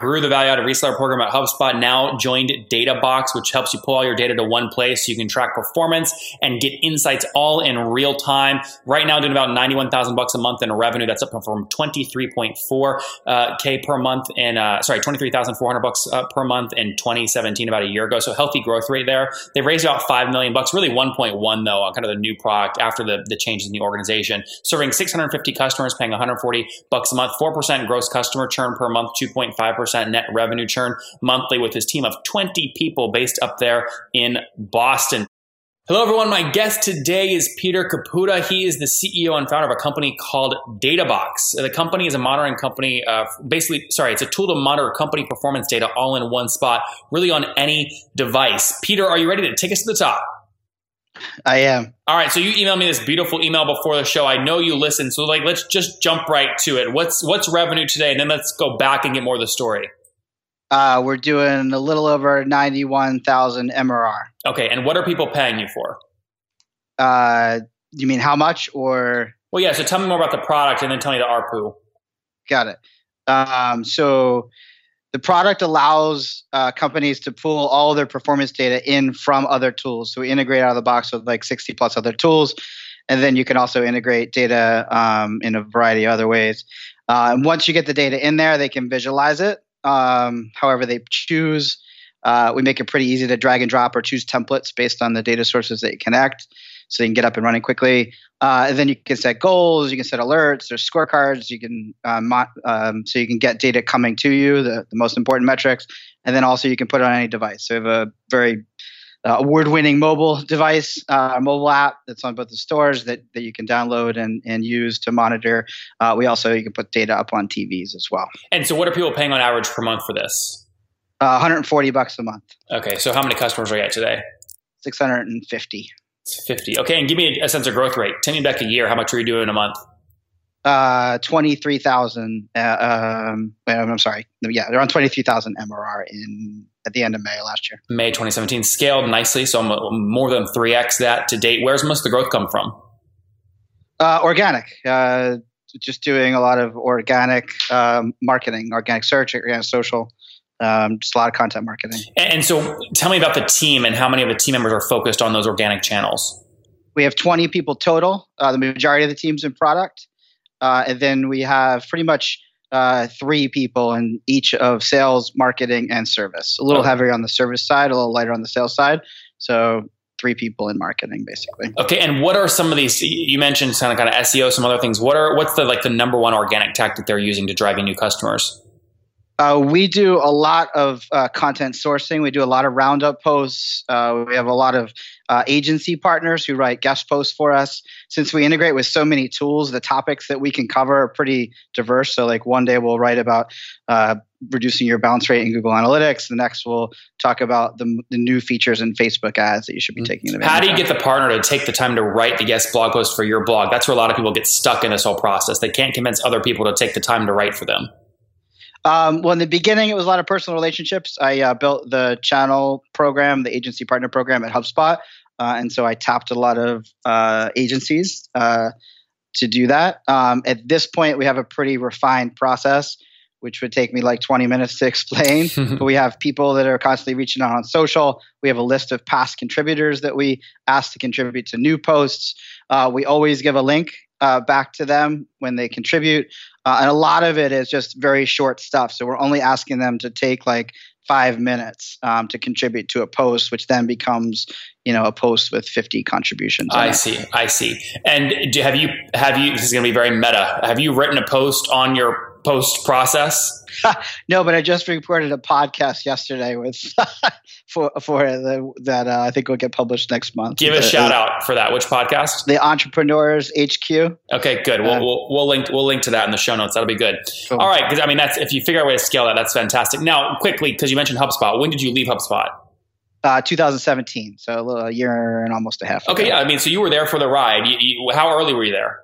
grew the value added reseller program at HubSpot, now joined DataBox, which helps you pull all your data to one place so you can track performance and get insights all in real time. Right now, doing about 91,000 bucks a month in revenue. That's up from 23.4 uh, K per month and, uh, sorry, 23,400 bucks uh, per month in 2017, about a year ago. So healthy growth rate there. They've raised about 5 million bucks, really 1.1 though, on kind of the new product after the, the changes in the organization, serving 650 customers, paying 140 bucks a month, 4% gross customer churn per month, 2.5% percent net revenue churn monthly with his team of 20 people based up there in Boston. Hello, everyone. My guest today is Peter Caputa. He is the CEO and founder of a company called DataBox. The company is a monitoring company, uh, basically, sorry, it's a tool to monitor company performance data all in one spot, really on any device. Peter, are you ready to take us to the top? I am. All right, so you emailed me this beautiful email before the show. I know you listen, so like let's just jump right to it. What's what's revenue today, and then let's go back and get more of the story. Uh, we're doing a little over ninety-one thousand MRR. Okay, and what are people paying you for? Uh, you mean how much, or? Well, yeah. So tell me more about the product, and then tell me the ARPU. Got it. Um, so the product allows uh, companies to pull all their performance data in from other tools. So we integrate out of the box with like 60 plus other tools. And then you can also integrate data um, in a variety of other ways. Uh, and once you get the data in there, they can visualize it um, however they choose. Uh, we make it pretty easy to drag and drop or choose templates based on the data sources that you connect so you can get up and running quickly. Uh, and then you can set goals, you can set alerts, there's scorecards, you can uh, mo- um, so you can get data coming to you, the, the most important metrics, and then also you can put it on any device. So we have a very uh, award-winning mobile device, uh, mobile app that's on both the stores that, that you can download and, and use to monitor. Uh, we also you can put data up on TVs as well. And so, what are people paying on average per month for this? 140 bucks a month. Okay, so how many customers are you at today? 650. 50. Okay, and give me a sense of growth rate. Tell me back a year. How much are you doing a month? Uh, 23,000. Uh, um, I'm sorry. Yeah, around 23,000 MRR in at the end of May last year. May 2017 scaled nicely, so I'm more than 3x that to date. Where's most of the growth come from? Uh, organic. Uh, just doing a lot of organic um, marketing, organic search, organic social um, just a lot of content marketing. And so, tell me about the team and how many of the team members are focused on those organic channels. We have 20 people total. Uh, the majority of the team's in product, uh, and then we have pretty much uh, three people in each of sales, marketing, and service. A little okay. heavier on the service side, a little lighter on the sales side. So three people in marketing basically okay and what are some of these you mentioned kind of kind of seo some other things what are what's the like the number one organic tactic they're using to driving new customers uh, we do a lot of uh, content sourcing. We do a lot of roundup posts. Uh, we have a lot of uh, agency partners who write guest posts for us. Since we integrate with so many tools, the topics that we can cover are pretty diverse. So, like one day we'll write about uh, reducing your bounce rate in Google Analytics. The next we'll talk about the, the new features in Facebook ads that you should be mm-hmm. taking advantage. How do you get the partner to take the time to write the guest blog post for your blog? That's where a lot of people get stuck in this whole process. They can't convince other people to take the time to write for them. Um, well, in the beginning, it was a lot of personal relationships. I uh, built the channel program, the agency partner program at HubSpot. Uh, and so I tapped a lot of uh, agencies uh, to do that. Um, at this point, we have a pretty refined process, which would take me like 20 minutes to explain. but we have people that are constantly reaching out on social. We have a list of past contributors that we ask to contribute to new posts. Uh, we always give a link uh, back to them when they contribute. Uh, and a lot of it is just very short stuff. So we're only asking them to take like five minutes um, to contribute to a post, which then becomes, you know, a post with 50 contributions. I see. I see. And do, have you, have you, this is going to be very meta. Have you written a post on your post process? no, but I just recorded a podcast yesterday with for for the, that uh, I think will get published next month. Give a shout out for that. Which podcast? The Entrepreneurs HQ. Okay, good. We'll, uh, we'll, we'll link we'll link to that in the show notes. That'll be good. Cool. All right, because I mean that's if you figure out a way to scale that, that's fantastic. Now, quickly, because you mentioned HubSpot, when did you leave HubSpot? Uh, 2017, so a, little, a year and almost a half. Okay, yeah. I mean, so you were there for the ride. You, you, how early were you there?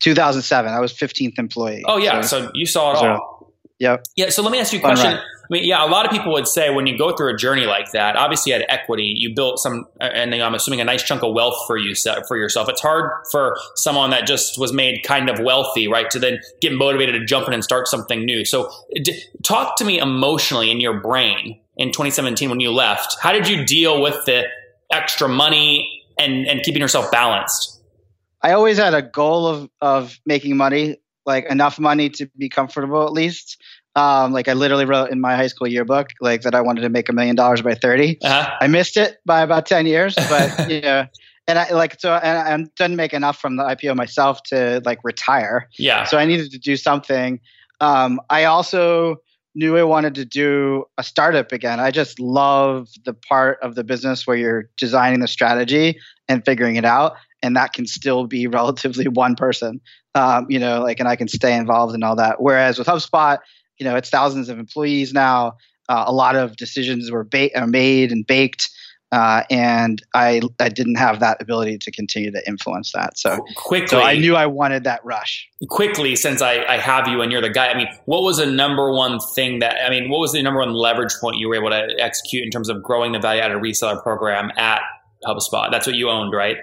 2007. I was 15th employee. Oh yeah, so, so you saw it all. Yep. Yeah. So let me ask you a question. I mean, yeah, a lot of people would say when you go through a journey like that, obviously you had equity, you built some, and I'm assuming a nice chunk of wealth for you for yourself. It's hard for someone that just was made kind of wealthy, right, to then get motivated to jump in and start something new. So, d- talk to me emotionally in your brain in 2017 when you left. How did you deal with the extra money and and keeping yourself balanced? I always had a goal of of making money, like enough money to be comfortable at least. Um, like I literally wrote in my high school yearbook, like that I wanted to make a million dollars by 30. Uh-huh. I missed it by about 10 years, but you know, and I like, so, and I didn't make enough from the IPO myself to like retire. Yeah. So I needed to do something. Um, I also knew I wanted to do a startup again. I just love the part of the business where you're designing the strategy and figuring it out. And that can still be relatively one person, um, you know, like, and I can stay involved in all that. Whereas with HubSpot, you know, it's thousands of employees now. Uh, a lot of decisions were ba- made and baked. Uh, and I I didn't have that ability to continue to influence that. So quickly, so I knew I wanted that rush. Quickly, since I, I have you and you're the guy. I mean, what was the number one thing that I mean? What was the number one leverage point you were able to execute in terms of growing the value added reseller program at HubSpot? That's what you owned, right?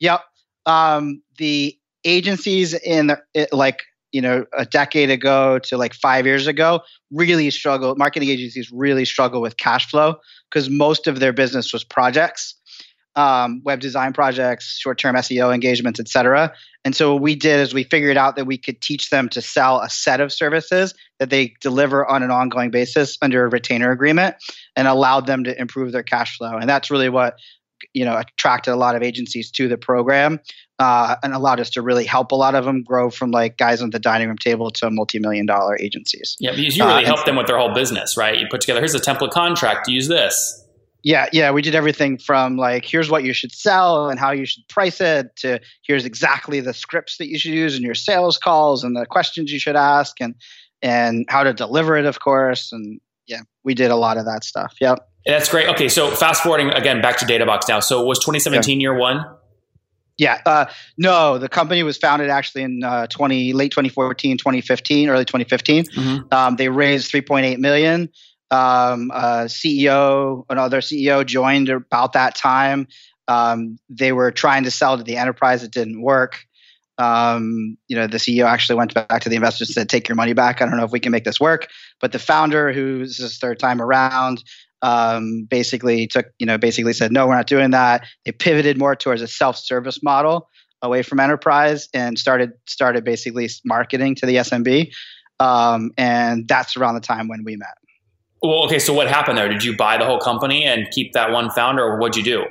Yep. Um, the agencies in the, it, like you know a decade ago to like five years ago really struggle marketing agencies really struggle with cash flow because most of their business was projects um, web design projects short-term seo engagements etc and so what we did is we figured out that we could teach them to sell a set of services that they deliver on an ongoing basis under a retainer agreement and allowed them to improve their cash flow. And that's really what you know attracted a lot of agencies to the program uh, and allowed us to really help a lot of them grow from like guys on the dining room table to multi-million dollar agencies. Yeah, because you really uh, helped them with their whole business, right? You put together here's a template contract, use this. Yeah, yeah, we did everything from like here's what you should sell and how you should price it to here's exactly the scripts that you should use in your sales calls and the questions you should ask and and how to deliver it, of course. And yeah, we did a lot of that stuff. Yep. That's great. Okay, so fast forwarding again back to DataBox now. So was 2017 yeah. year one? Yeah. Uh, no, the company was founded actually in uh, 20 late 2014, 2015, early 2015. Mm-hmm. Um, they raised 3.8 million. Um, CEO, another CEO joined about that time. Um, they were trying to sell to the enterprise. It didn't work. Um, you know, the CEO actually went back to the investors and said, "Take your money back. I don't know if we can make this work." But the founder, who's his third time around, um, basically took, you know, basically said, no, we're not doing that. They pivoted more towards a self-service model away from enterprise and started started basically marketing to the SMB. Um, and that's around the time when we met. Well, okay. So what happened there? Did you buy the whole company and keep that one founder, or what'd you do?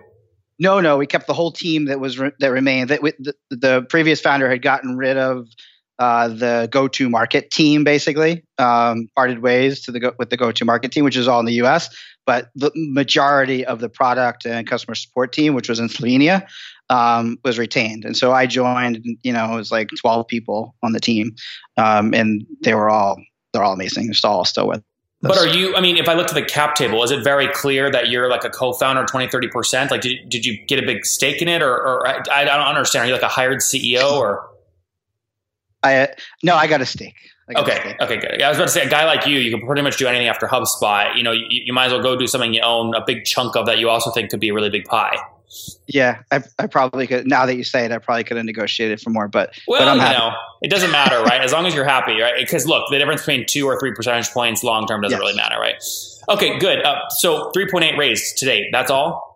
No, no. We kept the whole team that was re- that remained. That the, the previous founder had gotten rid of uh, the go-to market team basically um, parted ways to the go- with the go-to market team, which is all in the U.S. But the majority of the product and customer support team, which was in Slovenia, um, was retained. And so I joined. You know, it was like 12 people on the team, um, and they were all they're all amazing. They're all still with. But are you, I mean, if I look at the cap table, is it very clear that you're like a co-founder 20, 30%? Like, did, did you get a big stake in it? Or, or I, I don't understand. Are you like a hired CEO or? I no, I got a stake. Got okay, a stake. okay, good. I was about to say, a guy like you, you can pretty much do anything after HubSpot. You know, you, you might as well go do something you own a big chunk of that you also think could be a really big pie. Yeah, I, I probably could. Now that you say it, I probably could have negotiated for more. But well, but I'm you happy. know, it doesn't matter, right? as long as you're happy, right? Because look, the difference between two or three percentage points long term doesn't yes. really matter, right? Okay, good. Uh, so 3.8 raised today. That's all.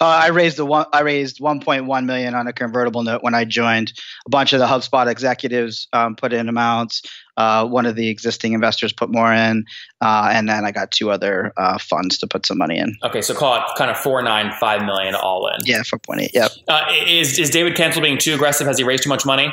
Uh, I raised the one. I raised 1.1 million on a convertible note when I joined. A bunch of the HubSpot executives um, put in amounts. Uh, one of the existing investors put more in, uh, and then I got two other uh, funds to put some money in. Okay, so call it kind of four nine five million all in. Yeah, 4.8. Yep. Uh, is is David Cancel being too aggressive? Has he raised too much money?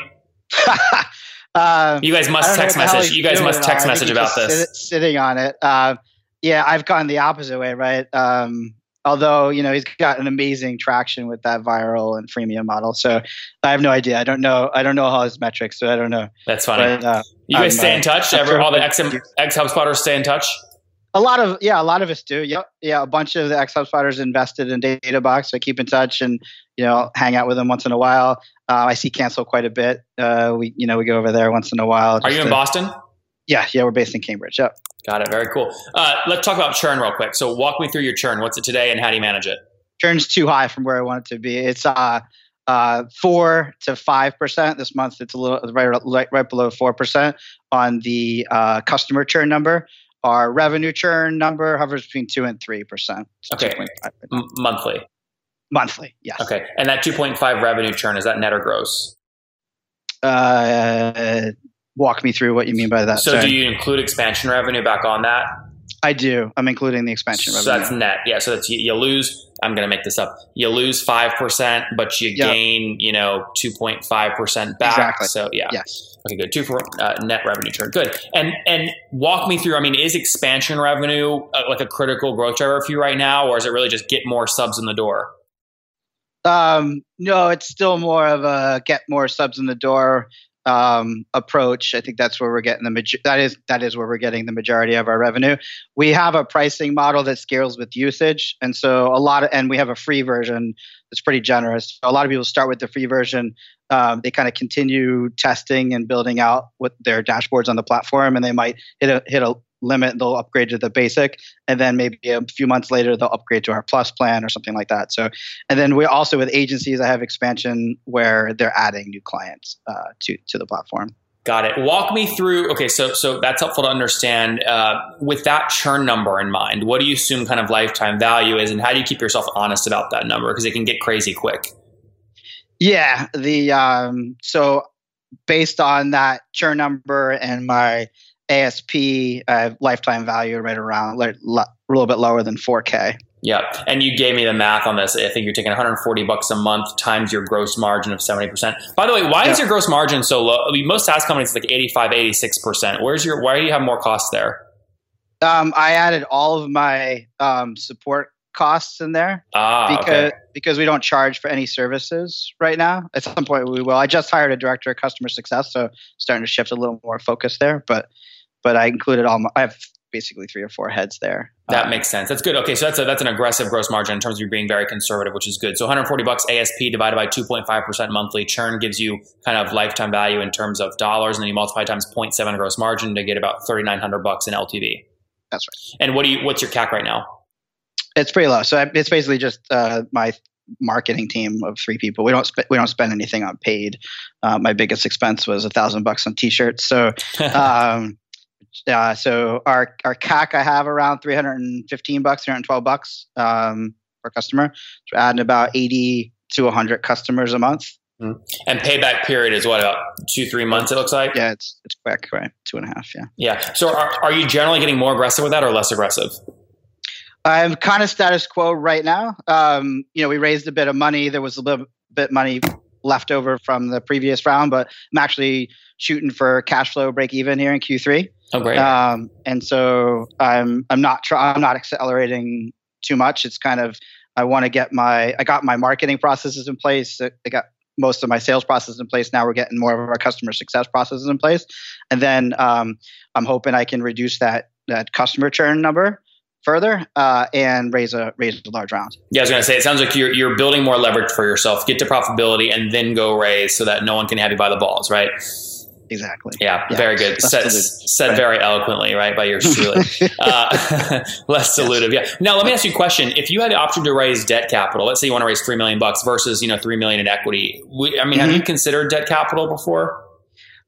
Um, you guys must text message. You guys must text message about this. Sit, sitting on it. Uh, yeah, I've gone the opposite way, right? Um, although you know he's got an amazing traction with that viral and freemium model. So i have no idea. I don't know i don't know all his metrics so i don't know. That's funny. But, uh, you guys I'm, stay in uh, touch? ever all the ex ex hubspotters stay in touch? A lot of yeah a lot of us do. Yeah yeah a bunch of the ex hubspotters invested in databox. So I keep in touch and you know hang out with them once in a while. Uh, i see cancel quite a bit. Uh, we you know we go over there once in a while are you in to, boston Yeah, yeah, we're based in Cambridge. Yep. Got it. Very cool. Uh, let's talk about churn real quick. So walk me through your churn. What's it today, and how do you manage it? Churn's too high from where I want it to be. It's uh, uh, four to five percent this month. It's a little right, right, right below four percent on the uh, customer churn number. Our revenue churn number hovers between two and three percent. Okay, M- monthly. Monthly, yes. Okay, and that two point five revenue churn is that net or gross? Uh, walk me through what you mean by that. So, Sorry. do you include expansion revenue back on that? I do. I'm including the expansion revenue. So that's net. Yeah. So that's you, you lose. I'm going to make this up. You lose five percent, but you yep. gain, you know, two point five percent back. Exactly. So yeah. Yes. Okay. Good. Two for uh, net revenue churn. Good. And and walk me through. I mean, is expansion revenue uh, like a critical growth driver for you right now, or is it really just get more subs in the door? Um, no, it's still more of a get more subs in the door um, approach. I think that's where we're getting the major- that is that is where we're getting the majority of our revenue. We have a pricing model that scales with usage, and so a lot of and we have a free version that's pretty generous. A lot of people start with the free version. Um, they kind of continue testing and building out with their dashboards on the platform, and they might hit a hit a limit, they'll upgrade to the basic, and then maybe a few months later they'll upgrade to our plus plan or something like that. So, and then we also with agencies, I have expansion where they're adding new clients uh, to to the platform. Got it. Walk me through. Okay, so so that's helpful to understand. Uh, with that churn number in mind, what do you assume kind of lifetime value is, and how do you keep yourself honest about that number because it can get crazy quick? Yeah, the um, so based on that churn number and my ASP uh, lifetime value right around like, a little bit lower than 4K. Yeah, and you gave me the math on this. I think you're taking 140 bucks a month times your gross margin of 70%. By the way, why yeah. is your gross margin so low? I mean, most SaaS companies like 85, 86%. Where's your? Why do you have more costs there? Um, I added all of my um, support costs in there ah, because okay. because we don't charge for any services right now. At some point we will. I just hired a director of customer success, so starting to shift a little more focus there. But but I included all my, I have basically three or four heads there. That um, makes sense. That's good. Okay, so that's a, that's an aggressive gross margin in terms of you being very conservative, which is good. So 140 bucks ASP divided by 2.5 percent monthly churn gives you kind of lifetime value in terms of dollars, and then you multiply times 0.7 gross margin to get about 3,900 bucks in LTV. That's right. And what do you? What's your CAC right now? It's pretty low. So it's basically just uh, my marketing team of three people. We don't sp- we don't spend anything on paid. Uh, my biggest expense was a thousand bucks on t-shirts. So um, uh, so our our CAC I have around 315 bucks, 312 bucks um, per customer. So adding about 80 to 100 customers a month. Mm-hmm. And payback period is what about two three months? It looks like. Yeah, it's it's quick, right? Two and a half. Yeah. Yeah. So are are you generally getting more aggressive with that or less aggressive? I'm kind of status quo right now. Um, you know, we raised a bit of money. There was a little bit money left over from the previous round, but I'm actually shooting for cash flow break even here in Q3. Oh, great. Um, and so I'm I'm not try, I'm not accelerating too much. It's kind of I want to get my I got my marketing processes in place. I got most of my sales processes in place. Now we're getting more of our customer success processes in place, and then um, I'm hoping I can reduce that that customer churn number further uh, and raise a raise a large round. Yeah, I was going to say it sounds like you're you're building more leverage for yourself. Get to profitability and then go raise so that no one can have you by the balls, right? Exactly. Yeah, yeah. very good. Said, said right. very eloquently, right, by yours truly. uh, less dilutive. Yeah. Now, let me ask you a question. If you had the option to raise debt capital, let's say you want to raise three million bucks versus you know three million in equity. I mean, mm-hmm. have you considered debt capital before?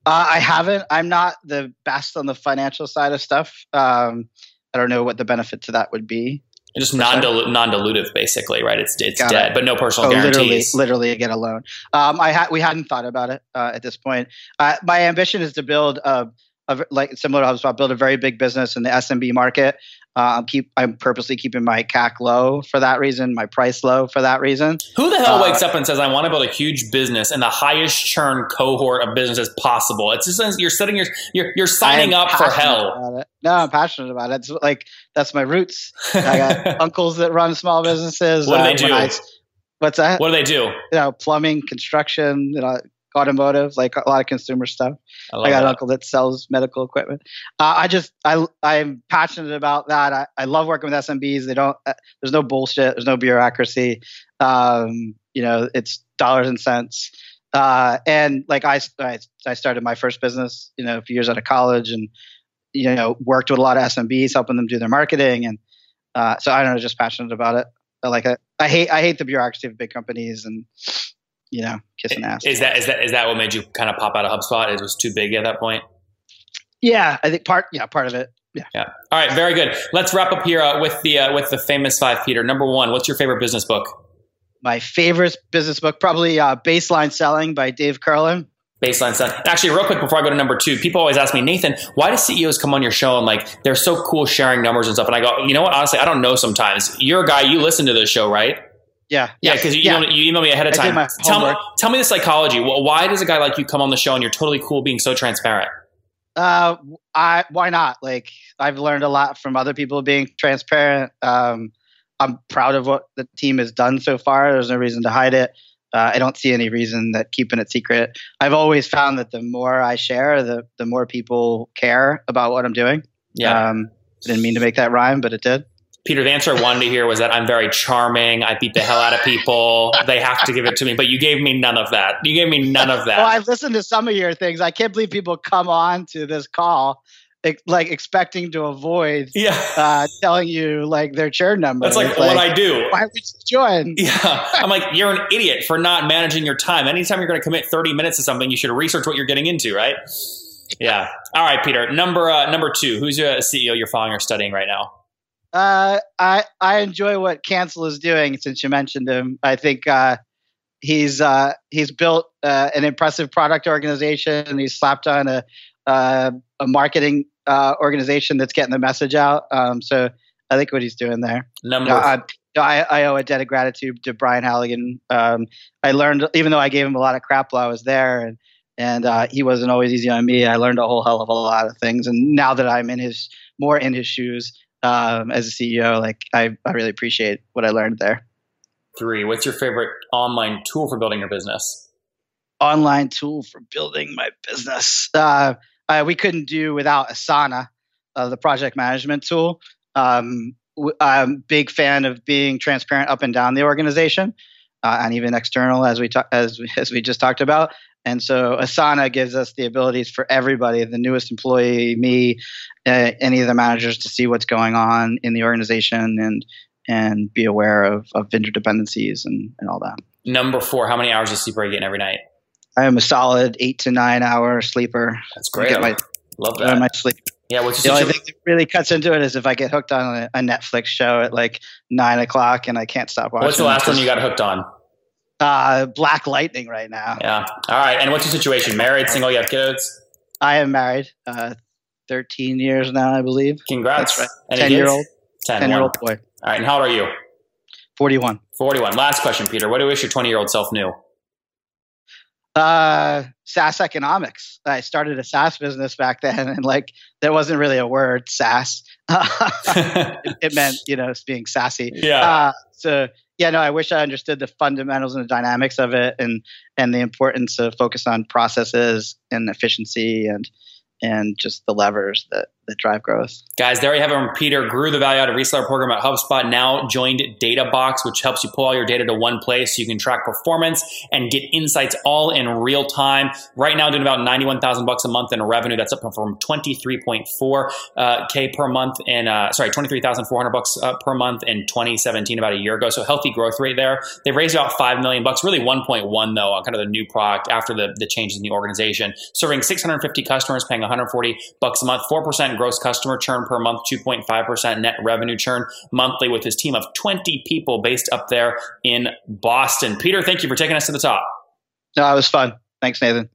Uh, I haven't. I'm not the best on the financial side of stuff. Um, I don't know what the benefit to that would be. Just non non-dilutive basically right? It's it's Got dead it. but no personal oh, guarantees. literally literally get a loan um, i had we hadn't thought about it uh, at this point. Uh, my ambition is to build a, a like similar to HubSpot, build a very big business in the SMB market. Uh, I'm keep I'm purposely keeping my CAC low for that reason, my price low for that reason. Who the hell uh, wakes up and says I want to build a huge business and the highest churn cohort of businesses possible? It's just you're setting your you're you're signing up for hell. No, I'm passionate about it. It's like that's my roots. I got uncles that run small businesses. What do they uh, do? I, what's that? What do they do? You know, plumbing, construction, you know, automotive, like a lot of consumer stuff. I, I got an uncle that sells medical equipment. Uh, I just I I'm passionate about that. I, I love working with SMBs. They don't. Uh, there's no bullshit. There's no bureaucracy. Um, you know, it's dollars and cents. Uh, and like I, I, I started my first business, you know, a few years out of college, and you know, worked with a lot of SMBs, helping them do their marketing, and uh, so I don't know, just passionate about it. I like it. I hate I hate the bureaucracy of big companies and you know kissing ass. Is that is that is that what made you kind of pop out of HubSpot? It was too big at that point. Yeah, I think part yeah part of it. Yeah. Yeah. All right. Very good. Let's wrap up here uh, with the uh, with the famous five, Peter. Number one. What's your favorite business book? My favorite business book, probably uh, Baseline Selling by Dave Kurlan. Baseline Selling. Actually, real quick before I go to number two, people always ask me, Nathan, why do CEOs come on your show and like they're so cool sharing numbers and stuff? And I go, you know what? Honestly, I don't know. Sometimes you're a guy. You listen to the show, right? Yeah, yeah, because you, yeah. Emailed, you emailed me ahead of time. Tell me, tell me the psychology. Why does a guy like you come on the show and you're totally cool being so transparent? Uh, I why not? Like I've learned a lot from other people being transparent. Um, I'm proud of what the team has done so far. There's no reason to hide it. Uh, I don't see any reason that keeping it secret. I've always found that the more I share, the the more people care about what I'm doing. Yeah. Um, I didn't mean to make that rhyme, but it did. Peter, the answer I wanted to hear was that I'm very charming. I beat the hell out of people. They have to give it to me. But you gave me none of that. You gave me none of that. well, I've listened to some of your things. I can't believe people come on to this call like expecting to avoid yeah. uh, telling you like their churn number. That's like, like, what I do. Why would you join? Yeah. I'm like, you're an idiot for not managing your time. Anytime you're going to commit 30 minutes to something, you should research what you're getting into, right? Yeah. All right, Peter. Number uh, number two. Who's your CEO you're following or studying right now? Uh, I I enjoy what Cancel is doing since you mentioned him. I think uh, he's uh, he's built uh, an impressive product organization and he's slapped on a uh, a marketing uh, organization that's getting the message out. Um, so I think what he's doing there. Number. Uh, I, I, owe a debt of gratitude to Brian Halligan. Um, I learned, even though I gave him a lot of crap while I was there, and and uh, he wasn't always easy on me. I learned a whole hell of a lot of things, and now that I'm in his more in his shoes, um, as a CEO. Like I, I really appreciate what I learned there. Three. What's your favorite online tool for building your business? Online tool for building my business. Uh, uh, we couldn't do without Asana, uh, the project management tool. Um, I'm a big fan of being transparent up and down the organization, uh, and even external, as we ta- as as we just talked about. And so Asana gives us the abilities for everybody, the newest employee, me, uh, any of the managers, to see what's going on in the organization and and be aware of, of vendor dependencies and, and all that. Number four, how many hours of sleep are you getting every night? I am a solid eight to nine hour sleeper. That's great. I my, love that. My sleep. Yeah, what's the only thing that really cuts into it is if I get hooked on a, a Netflix show at like nine o'clock and I can't stop watching. What's the last one you got hooked on? Uh, Black Lightning right now. Yeah. All right. And what's your situation? Married, single? You have kids? I am married. Uh, Thirteen years now, I believe. Congrats. Right. Ten year old. Ten year old boy. All right. And how old are you? Forty one. Forty one. Last question, Peter. What do you wish your twenty year old self knew? Uh, SaaS economics. I started a SaaS business back then, and like there wasn't really a word SaaS. it, it, meant you know it's being sassy. Yeah. Uh, so yeah, no, I wish I understood the fundamentals and the dynamics of it, and and the importance of focus on processes and efficiency and and just the levers that that drive growth. Guys, there you have it. Peter grew the value added reseller program at HubSpot. Now joined DataBox, which helps you pull all your data to one place so you can track performance and get insights all in real time. Right now, doing about ninety-one thousand bucks a month in revenue. That's up from twenty-three point four uh, k per month, and uh, sorry, twenty-three thousand four hundred bucks uh, per month in 2017, about a year ago. So healthy growth rate there. They raised about five million bucks, really one point one though, on kind of the new product after the the changes in the organization, serving six hundred fifty customers, paying one hundred forty bucks a month, four percent gross customer churn per month, 2.5% net revenue churn monthly with his team of 20 people based up there in Boston. Peter, thank you for taking us to the top. No, it was fun. Thanks, Nathan.